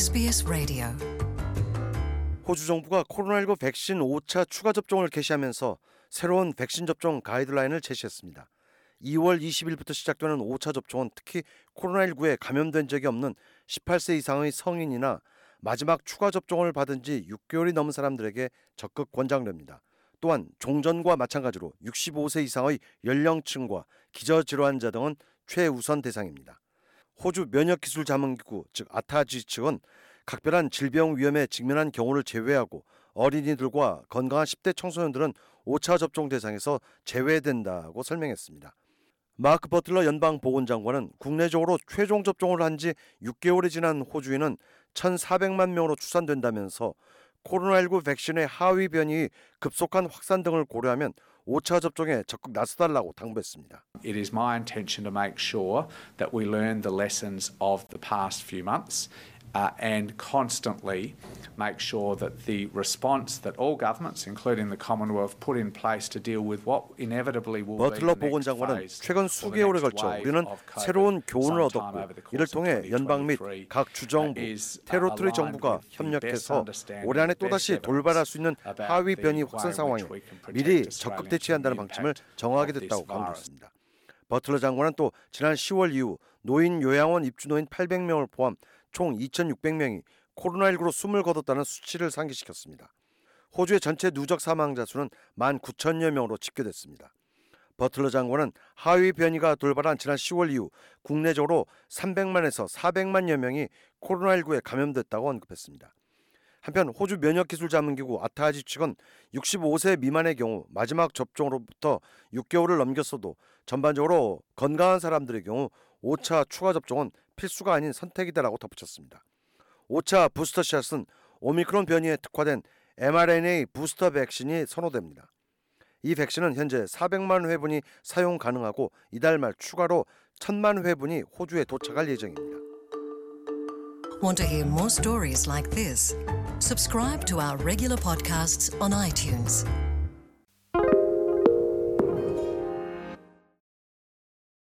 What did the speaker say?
SBS Radio. 호주 정부가 코로나19 백신 5차 추가 접종을 개시하면서 새로운 백신 접종 가이드라인을 제시했습니다. 2월 20일부터 시작되는 5차 접종은 특히 코로나19에 감염된 적이 없는 18세 이상의 성인이나 마지막 추가 접종을 받은 지 6개월이 넘은 사람들에게 적극 권장됩니다. 또한 종전과 마찬가지로 65세 이상의 연령층과 기저질환자 등은 최우선 대상입니다. 호주 면역기술자문기구 즉 아타지 측은 각별한 질병 위험에 직면한 경우를 제외하고 어린이들과 건강한 10대 청소년들은 5차 접종 대상에서 제외된다고 설명했습니다. 마크 버틀러 연방 보건장관은 국내적으로 최종 접종을 한 지 6개월이 지난 호주에는 1,400만 명으로 추산된다면서 코로나19 백신의 하위 변이 급속한 확산 등을 고려하면 5차 접종에 적극 나서달라고 당부했습니다. It is my intention to make sure that we learn the lessons of the past few months uh, and constantly make sure that the response that all governments, including the Commonwealth, put in place to deal with what inevitably will be 버틀러 the next 보건장관은 최근 수개월에 걸쳐 우리는 새로운 교훈을 얻었고 이를 통해 연방 및2023각 주정부, 테로토리 정부가 협력해서 올해 안에 또다시 돌발할 수 있는 하위 변이 확산 상황에 미리 적극 대처한다는 방침을 정하게 됐다고. 강조했습니다. 버틀러 장관은 또 지난 10월 이후 노인 요양원 입주 노인 800명을 포함 총 2,600명이 코로나19로 숨을 거뒀다는 수치를 상기시켰습니다. 호주의 전체 누적 사망자 수는 19,000여 명으로 집계됐습니다. 버틀러 장관은 하위 변이가 돌발한 지난 10월 이후 국내적으로 300만에서 400만여 명이 코로나19에 감염됐다고 언급했습니다. 한편 호주 면역기술자문기구 아타지 측은 65세 미만의 경우 마지막 접종으로부터 6개월을 넘겼어도 전반적으로 건강한 사람들의 경우 5차 추가 접종은 필수가 아닌 선택이다라고 덧붙였습니다. 5차 부스터샷은 오미크론 변이에 특화된 mRNA 부스터 백신이 선호됩니다. 이 백신은 현재 400만 회분이 사용 가능하고 이달 말 추가로 1000만 회분이 호주에 도착할 예정입니다. Subscribe to our regular podcasts on iTunes.